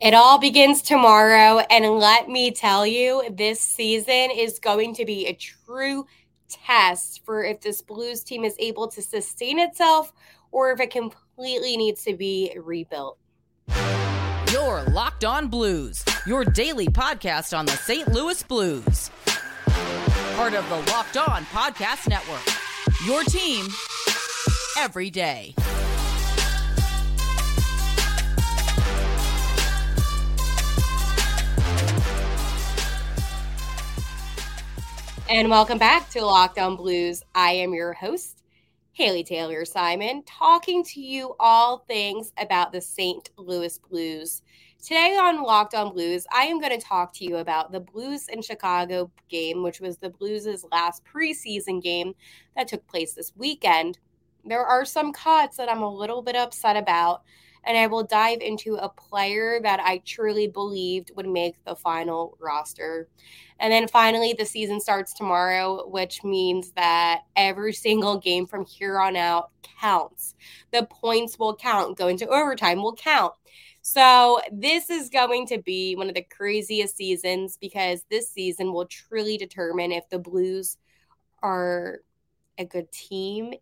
It all begins tomorrow. And let me tell you, this season is going to be a true test for if this Blues team is able to sustain itself or if it completely needs to be rebuilt. Your Locked On Blues, your daily podcast on the St. Louis Blues. Part of the Locked On Podcast Network. Your team every day. And welcome back to Locked On Blues. I am your host, Haley Taylor Simon, talking to you all things about the St. Louis Blues. Today on Locked On Blues, I am going to talk to you about the Blues in Chicago game, which was the Blues' last preseason game that took place this weekend. There are some cuts that I'm a little bit upset about, and I will dive into a player that I truly believed would make the final roster. And then finally, the season starts tomorrow, which means that every single game from here on out counts. The points will count, going to overtime will count. So, this is going to be one of the craziest seasons because this season will truly determine if the Blues are a good team,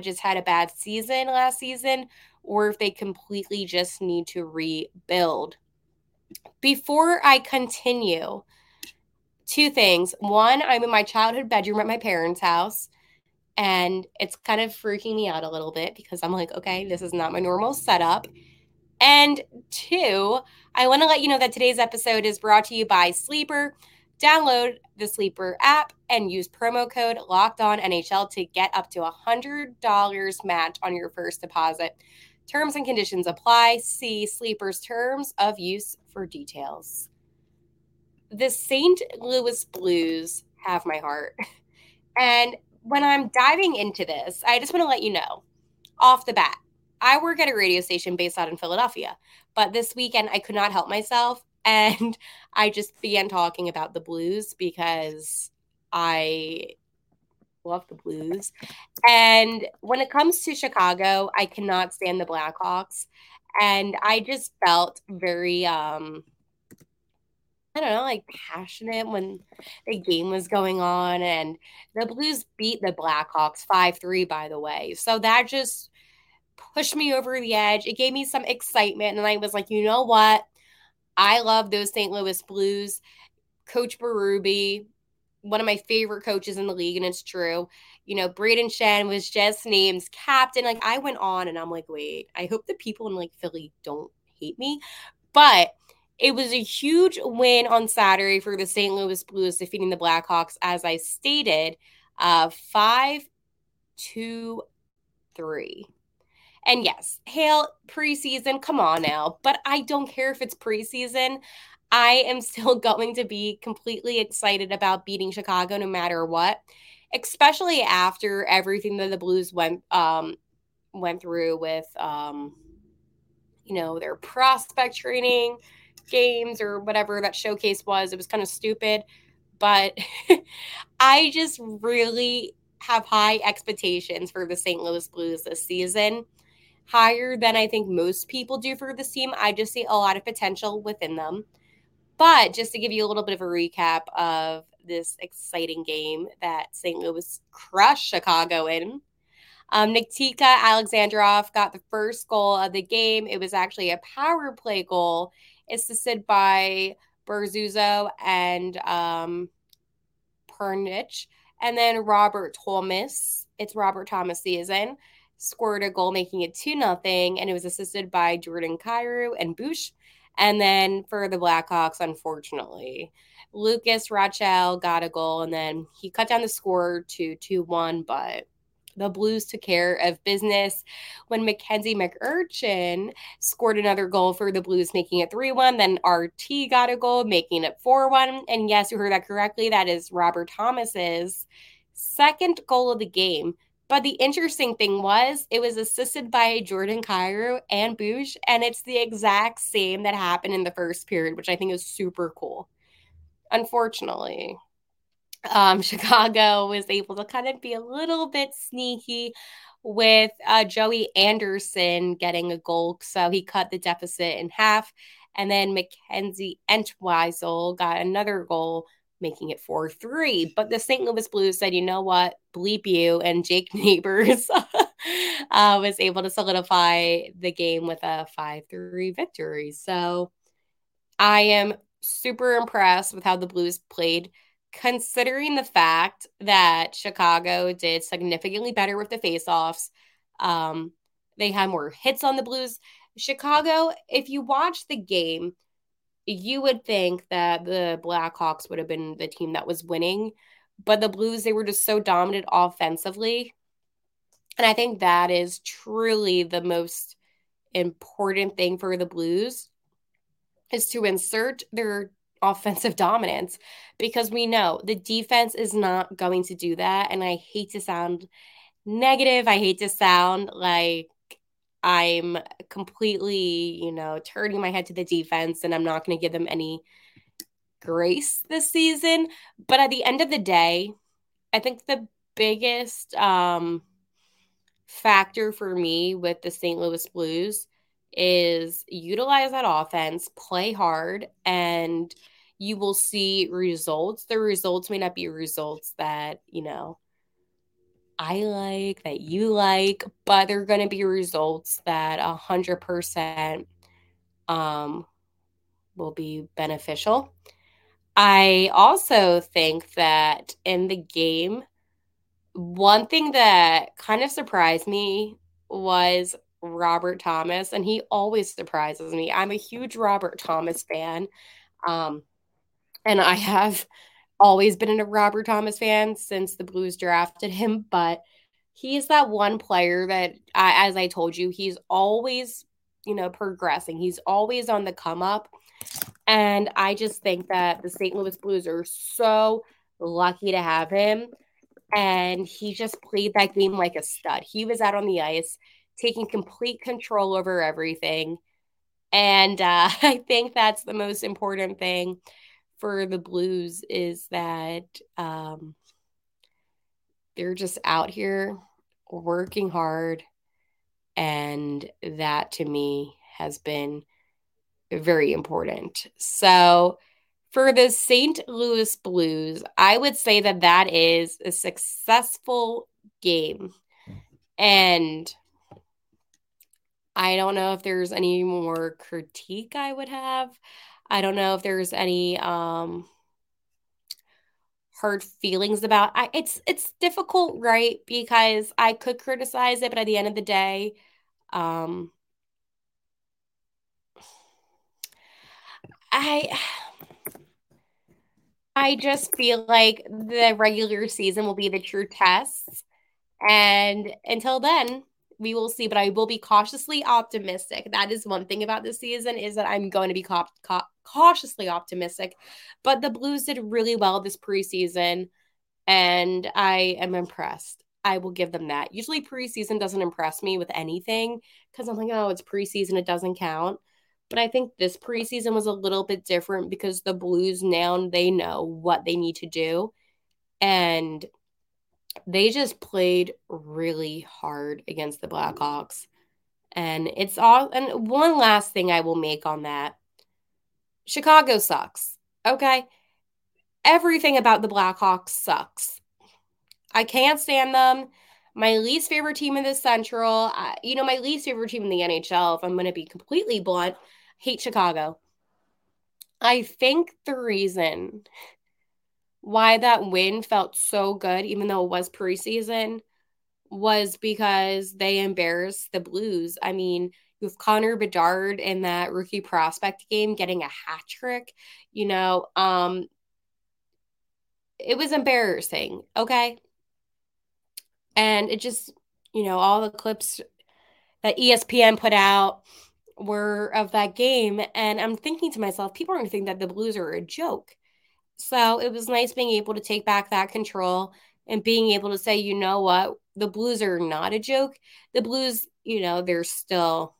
just had a bad season last season, or if they completely just need to rebuild. Before I continue, two things. One, I'm in my childhood bedroom at my parents' house, and it's kind of freaking me out a little bit because I'm like, okay, this is not my normal setup. And two, I want to let you know that today's episode is brought to you by Sleeper. Download the Sleeper app and use promo code Locked On NHL to get up to a hundred dollars match on your first deposit. Terms and conditions apply. See Sleeper's terms of use for details the St. Louis Blues have my heart. And when I'm diving into this, I just want to let you know off the bat, I work at a radio station based out in Philadelphia. But this weekend, I could not help myself. And I just began talking about the blues because I love the blues. And when it comes to Chicago, I cannot stand the Blackhawks. And I just felt very um I don't know, like passionate when the game was going on. And the Blues beat the Blackhawks 5 3, by the way. So that just pushed me over the edge. It gave me some excitement. And I was like, you know what? I love those St. Louis Blues. Coach Berube, one of my favorite coaches in the league, and it's true. You know, Brayden Schenn was just named captain. Like I went on and I'm like, wait, I hope the people in like Philly don't hate me. But it was a huge win on Saturday for the St. Louis Blues defeating the Blackhawks, as I stated, uh, five to three. And yes, hail preseason, come on now. But I don't care if it's preseason. I am still going to be completely excited about beating Chicago no matter what, especially after everything that the Blues went um went through with um you know their prospect training games or whatever that showcase was. It was kind of stupid, but I just really have high expectations for the St. Louis Blues this season. Higher than I think most people do for this team. I just see a lot of potential within them. But just to give you a little bit of a recap of this exciting game that St. Louis crushed Chicago in. Um, Nikita Alexandrov got the first goal of the game. It was actually a power play goal assisted by Bortuzzo and um, Perunovich. And then Robert Thomas, it's Robert Thomas season, scored a goal making it 2 nothing, and it was assisted by Jordan Kyrou and Bush. And then for the Blackhawks, unfortunately, Lukas Reichel got a goal, and then he cut down the score to 2 1, but the Blues took care of business when Mackenzie MacEachern scored another goal for the Blues, making it 3 1. Then RT got a goal, making it 4 1. And yes, you heard that correctly. That is Robert Thomas's second goal of the game. But the interesting thing was it was assisted by Jordan Kyrou and Bush, and it's the exact same that happened in the first period, which I think is super cool. Unfortunately, um, Chicago was able to kind of be a little bit sneaky with uh, Joey Anderson getting a goal. So he cut the deficit in half. And then Mackenzie Entwistle got another goal, making it 4 3. But the St. Louis Blues said, you know what? Bleep you. And Jake Neighbors uh, was able to solidify the game with a 5 3 victory. So I am super impressed with how the Blues played considering the fact that Chicago did significantly better with the faceoffs, um, they had more hits on the Blues. Chicago, if you watch the game, you would think that the Blackhawks would have been the team that was winning, but the Blues, they were just so dominant offensively. And I think that is truly the most important thing for the Blues is to insert their offensive dominance because we know the defense is not going to do that. And I hate to sound negative. I hate to sound like I'm completely, you know, turning my head to the defense and I'm not going to give them any grace this season. But at the end of the day, I think the biggest um, factor for me with the St. Louis Blues is utilize that offense, play hard, and you will see results. The results may not be results that, you know, I like, that you like, but they're going to be results that 100% um, will be beneficial. I also think that in the game, one thing that kind of surprised me was Robert Thomas, and he always surprises me. I'm a huge Robert Thomas fan. Um, and I have always been a Robert Thomas fan since the Blues drafted him, but he's that one player that, as I told you, he's always, you know, progressing. He's always on the come up. And I just think that the St. Louis Blues are so lucky to have him. And he just played that game like a stud. He was out on the ice, taking complete control over everything. And uh, I think that's the most important thing for the Blues is that um, they're just out here working hard. And that to me has been very important. So, for the St. Louis Blues, I would say that that is a successful game. And I don't know if there's any more critique I would have. I don't know if there's any um hard feelings about I it's it's difficult, right? Because I could criticize it, but at the end of the day, um I I just feel like the regular season will be the true test. And until then, we will see, but I will be cautiously optimistic. That is one thing about this season is that I'm going to be ca- ca- cautiously optimistic. But the Blues did really well this preseason, and I am impressed. I will give them that. Usually, preseason doesn't impress me with anything because I'm like, oh, it's preseason, it doesn't count. But I think this preseason was a little bit different because the Blues now they know what they need to do. And they just played really hard against the Blackhawks. And it's all and one last thing I will make on that. Chicago sucks. Okay? Everything about the Blackhawks sucks. I can't stand them. My least favorite team in the Central, uh, you know, my least favorite team in the NHL, if I'm going to be completely blunt, hate Chicago. I think the reason why that win felt so good, even though it was preseason, was because they embarrassed the Blues. I mean, with Connor Bedard in that rookie prospect game getting a hat trick, you know, um, it was embarrassing. Okay. And it just, you know, all the clips that ESPN put out were of that game. And I'm thinking to myself, people are going to think that the Blues are a joke. So it was nice being able to take back that control and being able to say, you know what, the Blues are not a joke. The Blues, you know, they're still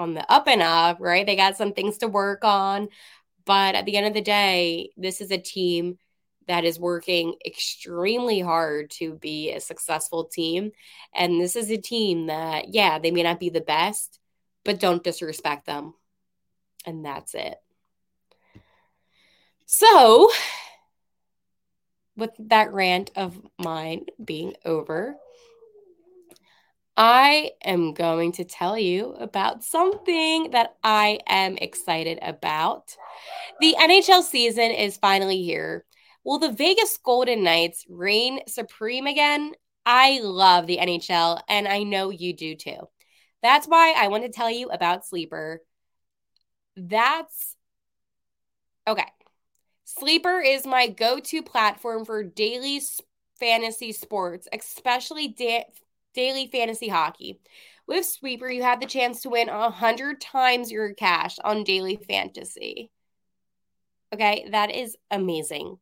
on the up and up, right? They got some things to work on. But at the end of the day, this is a team that is working extremely hard to be a successful team. And this is a team that, yeah, they may not be the best, but don't disrespect them. And that's it. So, with that rant of mine being over, I am going to tell you about something that I am excited about. The NHL season is finally here. Will the Vegas Golden Knights reign supreme again? I love the NHL, and I know you do too. That's why I want to tell you about Sleeper. That's okay. Sleeper is my go to platform for daily fantasy sports, especially da- daily fantasy hockey. With Sleeper, you have the chance to win a 100 times your cash on daily fantasy. Okay, that is amazing.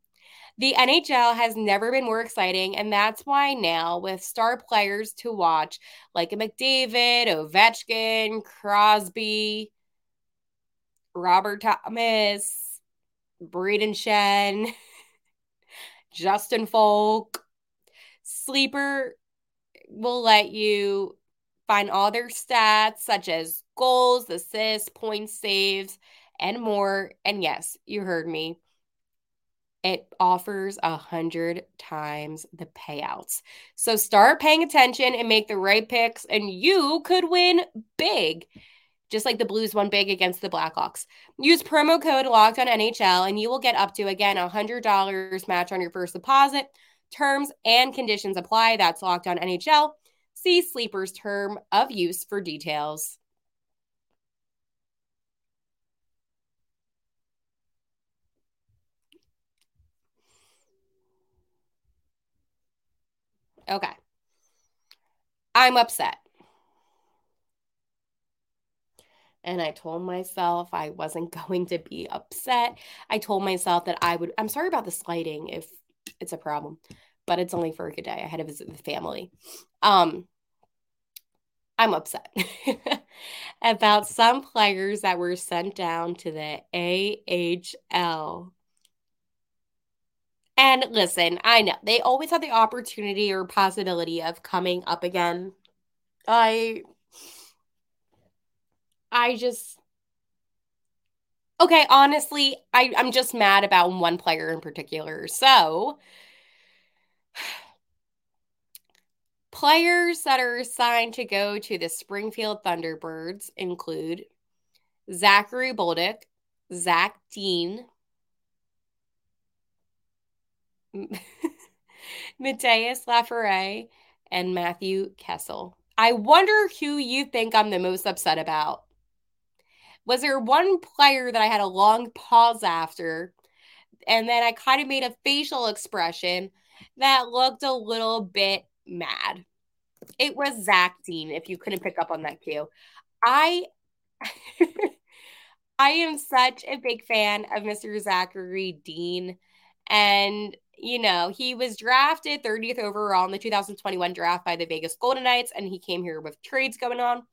The NHL has never been more exciting, and that's why now, with star players to watch like McDavid, Ovechkin, Crosby, Robert Thomas, Brayden Schenn, Justin Faulk, Sleeper will let you find all their stats, such as goals, assists, points, saves, and more. And yes, you heard me. It offers a hundred times the payouts. So start paying attention and make the right picks, and you could win big. Just like the Blues won big against the Blackhawks. Use promo code locked on NHL and you will get up to again a hundred dollars match on your first deposit. Terms and conditions apply. That's locked on NHL. See Sleeper's term of use for details. Okay. I'm upset. And I told myself I wasn't going to be upset. I told myself that I would, I'm sorry about the sliding if it's a problem, but it's only for a good day. I had to visit the family. Um, I'm upset about some players that were sent down to the AHL and listen, I know they always have the opportunity or possibility of coming up again. I I just Okay, honestly, I I'm just mad about one player in particular. So, players that are assigned to go to the Springfield Thunderbirds include Zachary Bolduc, Zach Dean, Mathias Laferrière and Matthew Kessel. I wonder who you think I'm the most upset about. Was there one player that I had a long pause after, and then I kind of made a facial expression that looked a little bit mad? It was Zach Dean, if you couldn't pick up on that cue. I I am such a big fan of Mr. Zachary Dean. And you know, he was drafted 30th overall in the 2021 draft by the Vegas Golden Knights, and he came here with trades going on.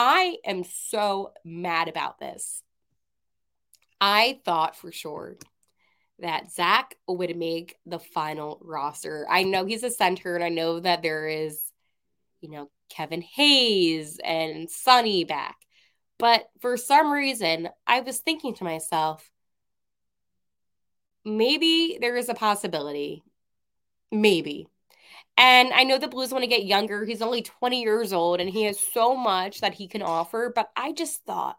I am so mad about this. I thought for sure that Zach would make the final roster. I know he's a center, and I know that there is, you know, Kevin Hayes and Sonny back. But for some reason, I was thinking to myself, maybe there is a possibility. Maybe. And I know the Blues want to get younger. He's only 20 years old and he has so much that he can offer. But I just thought,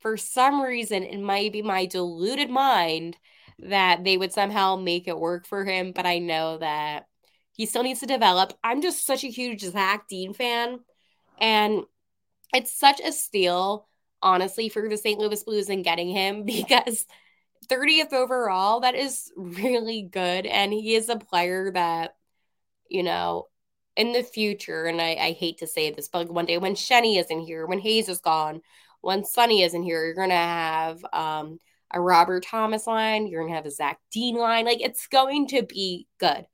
for some reason, it might be my deluded mind that they would somehow make it work for him. But I know that he still needs to develop. I'm just such a huge Zach Dean fan. And it's such a steal, honestly, for the St. Louis Blues and getting him because 30th overall. That is really good. And he is a player that, you know, in the future, and I, I hate to say this, but like one day when Shenny isn't here, when Hayes is gone, when Sonny isn't here, you're going to have um, a Robert Thomas line. You're going to have a Zach Dean line. Like it's going to be good.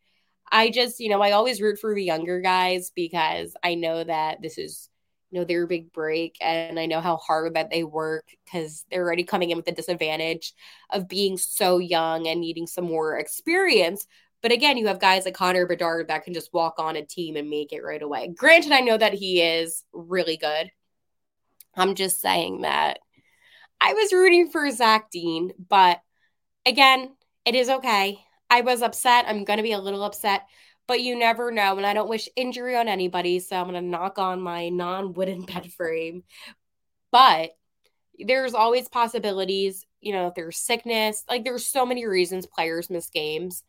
I just, you know, I always root for the younger guys because I know that this is, know their big break and I know how hard that they work because they're already coming in with the disadvantage of being so young and needing some more experience. But again, you have guys like Connor Bedard that can just walk on a team and make it right away. Granted, I know that he is really good. I'm just saying that I was rooting for Zach Dean, but again, it is okay. I was upset. I'm going to be a little upset but you never know. And I don't wish injury on anybody. So I'm going to knock on my non wooden bed frame. But there's always possibilities, you know, if there's sickness, like there's so many reasons players miss games.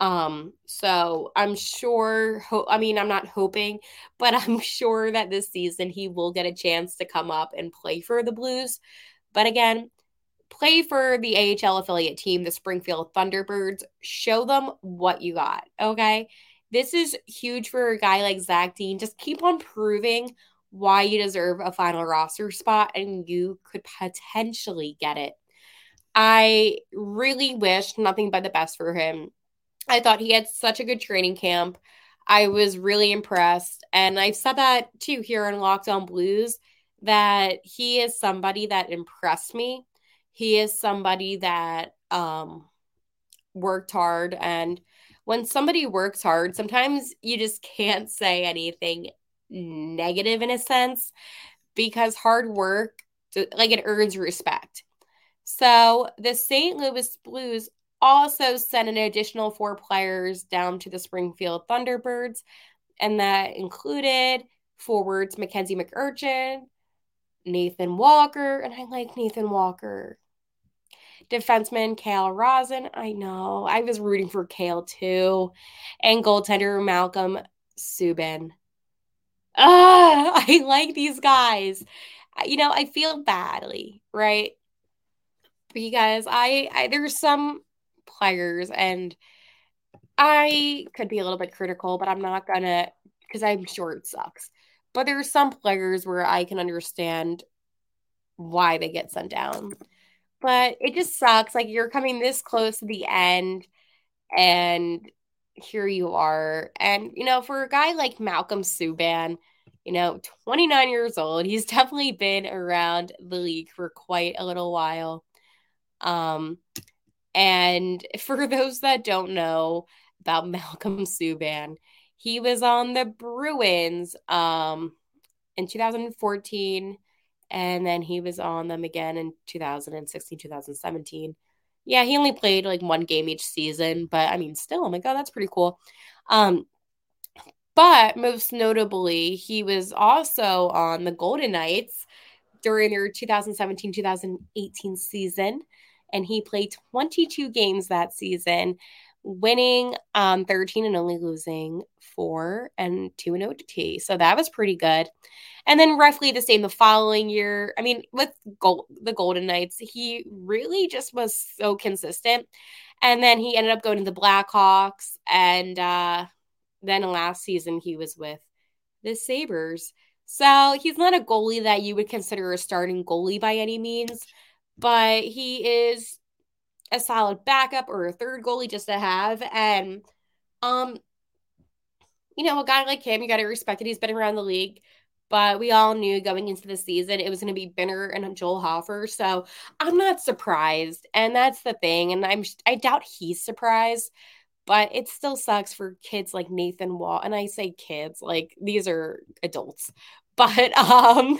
Um, so I'm sure, ho- I mean, I'm not hoping, but I'm sure that this season he will get a chance to come up and play for the Blues. But again, play for the AHL affiliate team, the Springfield Thunderbirds. Show them what you got. Okay. This is huge for a guy like Zach Dean. Just keep on proving why you deserve a final roster spot and you could potentially get it. I really wish nothing but the best for him. I thought he had such a good training camp. I was really impressed. And I've said that too here in Locked On Blues that he is somebody that impressed me he is somebody that um, worked hard. And when somebody works hard, sometimes you just can't say anything negative in a sense because hard work, like it earns respect. So the St. Louis Blues also sent an additional four players down to the Springfield Thunderbirds, and that included forwards Mackenzie MacEachern, Nathan Walker, and I like Nathan Walker defenseman Calle Rosén. I know. I was rooting for Kale too. And goaltender Malcolm Subban. Ah, I like these guys. You know, I feel badly, right? Because I, I there's some players and I could be a little bit critical, but I'm not gonna because I'm sure it sucks. But there are some players where I can understand why they get sent down but it just sucks. Like you're coming this close to the end, and here you are. And you know, for a guy like Malcolm Subban, you know, 29 years old, he's definitely been around the league for quite a little while. Um, and for those that don't know about Malcolm Subban, he was on the Bruins um in 2014 and then he was on them again in 2016 2017 yeah he only played like one game each season but i mean still oh my god that's pretty cool. Um but most notably he was also on the golden knights during their 2017-2018 season and he played 22 games that season winning um 13 and only losing 4 and 2 and OT so that was pretty good and then roughly the same the following year. I mean, with Gold, the Golden Knights, he really just was so consistent. And then he ended up going to the Blackhawks. And uh, then last season, he was with the Sabres. So he's not a goalie that you would consider a starting goalie by any means, but he is a solid backup or a third goalie just to have. And, um, you know, a guy like him, you got to respect that he's been around the league but we all knew going into the season it was going to be Binner and Joel Hofer. So I'm not surprised. And that's the thing. And I'm I doubt he's surprised, but it still sucks for kids like Nathan Wall. And I say kids, like these are adults. But um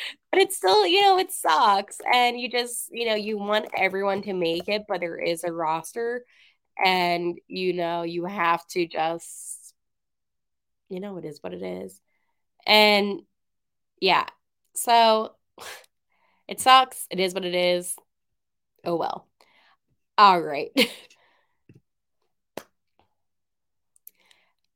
but it's still, you know, it sucks. And you just, you know, you want everyone to make it, but there is a roster. And you know, you have to just you know, it is what it is. And yeah, so it sucks. It is what it is. Oh well. All right.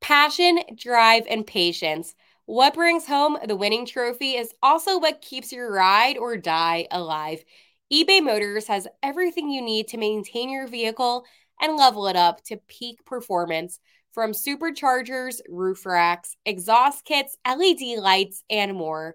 Passion, drive, and patience. What brings home the winning trophy is also what keeps your ride or die alive. eBay Motors has everything you need to maintain your vehicle and level it up to peak performance from superchargers, roof racks, exhaust kits, LED lights, and more.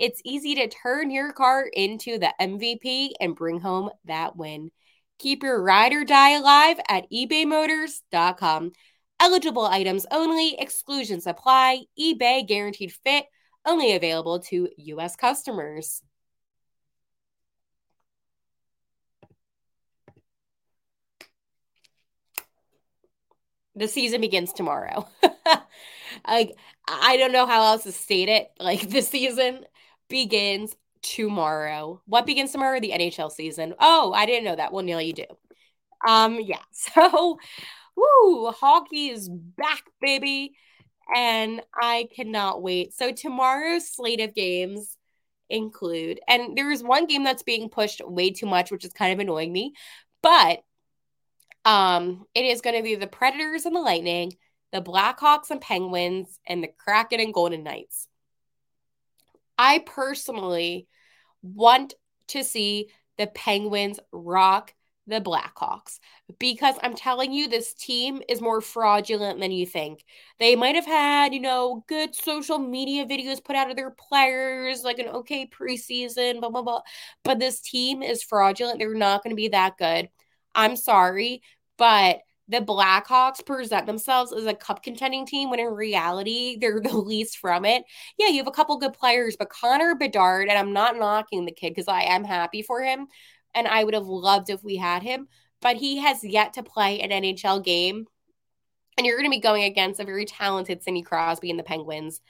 it's easy to turn your car into the MVP and bring home that win. Keep your ride or die alive at ebaymotors.com. Eligible items only, exclusions apply, eBay guaranteed fit, only available to U.S. customers. The season begins tomorrow. like I don't know how else to state it. Like the season begins tomorrow. What begins tomorrow? The NHL season. Oh, I didn't know that. Well, Neil, you do. Um, yeah. So, woo, hockey is back, baby, and I cannot wait. So tomorrow's slate of games include, and there is one game that's being pushed way too much, which is kind of annoying me, but um, it is going to be the Predators and the Lightning, the Blackhawks and Penguins, and the Kraken and Golden Knights. I personally want to see the Penguins rock the Blackhawks because I'm telling you, this team is more fraudulent than you think. They might have had, you know, good social media videos put out of their players, like an okay preseason, blah, blah, blah. But this team is fraudulent. They're not going to be that good. I'm sorry, but the Blackhawks present themselves as a cup contending team when in reality they're the least from it. Yeah, you have a couple good players, but Connor Bedard, and I'm not knocking the kid because I am happy for him and I would have loved if we had him, but he has yet to play an NHL game. And you're going to be going against a very talented Sidney Crosby and the Penguins.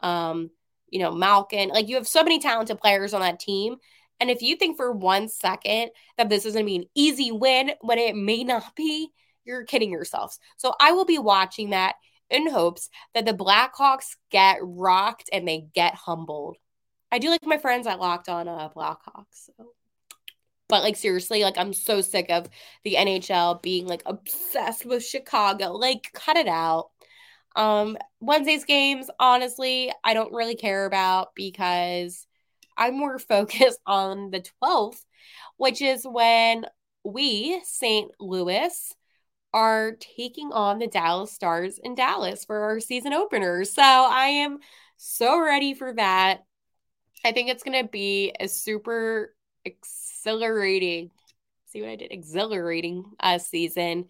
Um, you know, Malkin, like you have so many talented players on that team. And if you think for one second that this is going to be an easy win when it may not be, you're kidding yourselves. So I will be watching that in hopes that the Blackhawks get rocked and they get humbled. I do like my friends at Locked On uh, Blackhawks. So. But like seriously, like I'm so sick of the NHL being like obsessed with Chicago. Like cut it out. Um Wednesday's games, honestly, I don't really care about because I'm more focused on the 12th, which is when we, St. Louis, are taking on the Dallas Stars in Dallas for our season opener. So I am so ready for that. I think it's going to be a super exhilarating, see what I did? Exhilarating uh, season.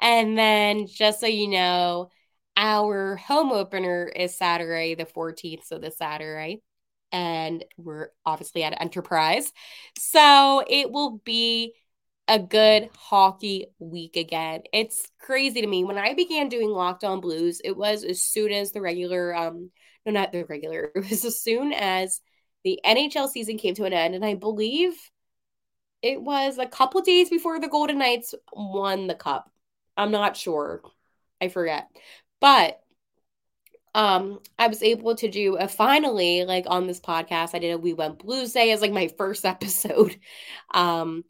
And then just so you know, our home opener is Saturday, the 14th. So this Saturday. And we're obviously at Enterprise. So it will be a good hockey week again. It's crazy to me. When I began doing Locked On Blues, it was as soon as the regular, um, no, not the regular, it was as soon as the NHL season came to an end. And I believe it was a couple days before the Golden Knights won the cup. I'm not sure. I forget. But um I was able to do a finally like on this podcast I did a We Went Blues Day as like my first episode. Um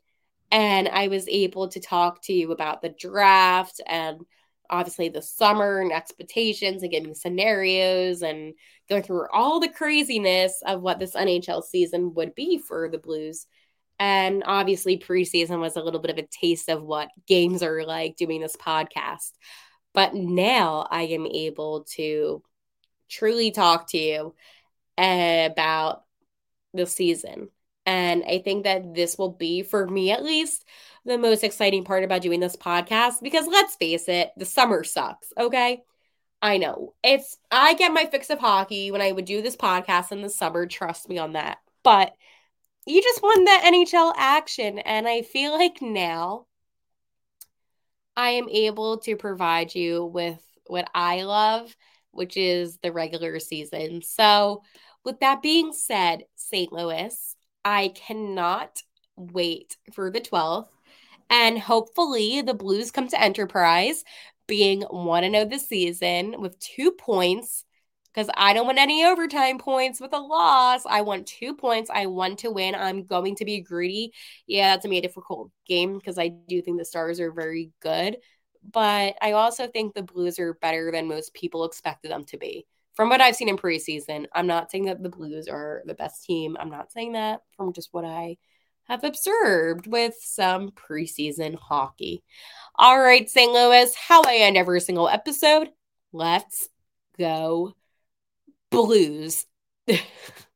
and I was able to talk to you about the draft and obviously the summer and expectations and giving scenarios and going through all the craziness of what this NHL season would be for the Blues. And obviously, preseason was a little bit of a taste of what games are like doing this podcast. But now I am able to truly talk to you about the season and I think that this will be, for me at least, the most exciting part about doing this podcast because let's face it, the summer sucks, okay? I know. It's I get my fix of hockey when I would do this podcast in the summer, trust me on that. But you just won the NHL action and I feel like now I am able to provide you with what I love, which is the regular season. So, with that being said, St. Louis, I cannot wait for the 12th. And hopefully the Blues come to Enterprise being 1 0 this season with two points because I don't want any overtime points with a loss. I want two points. I want to win. I'm going to be greedy. Yeah, that's gonna be a difficult game because I do think the Stars are very good, but I also think the Blues are better than most people expected them to be. From what I've seen in preseason, I'm not saying that the Blues are the best team. I'm not saying that from just what I have observed with some preseason hockey. All right, St. Louis, how I end every single episode. Let's go Blues.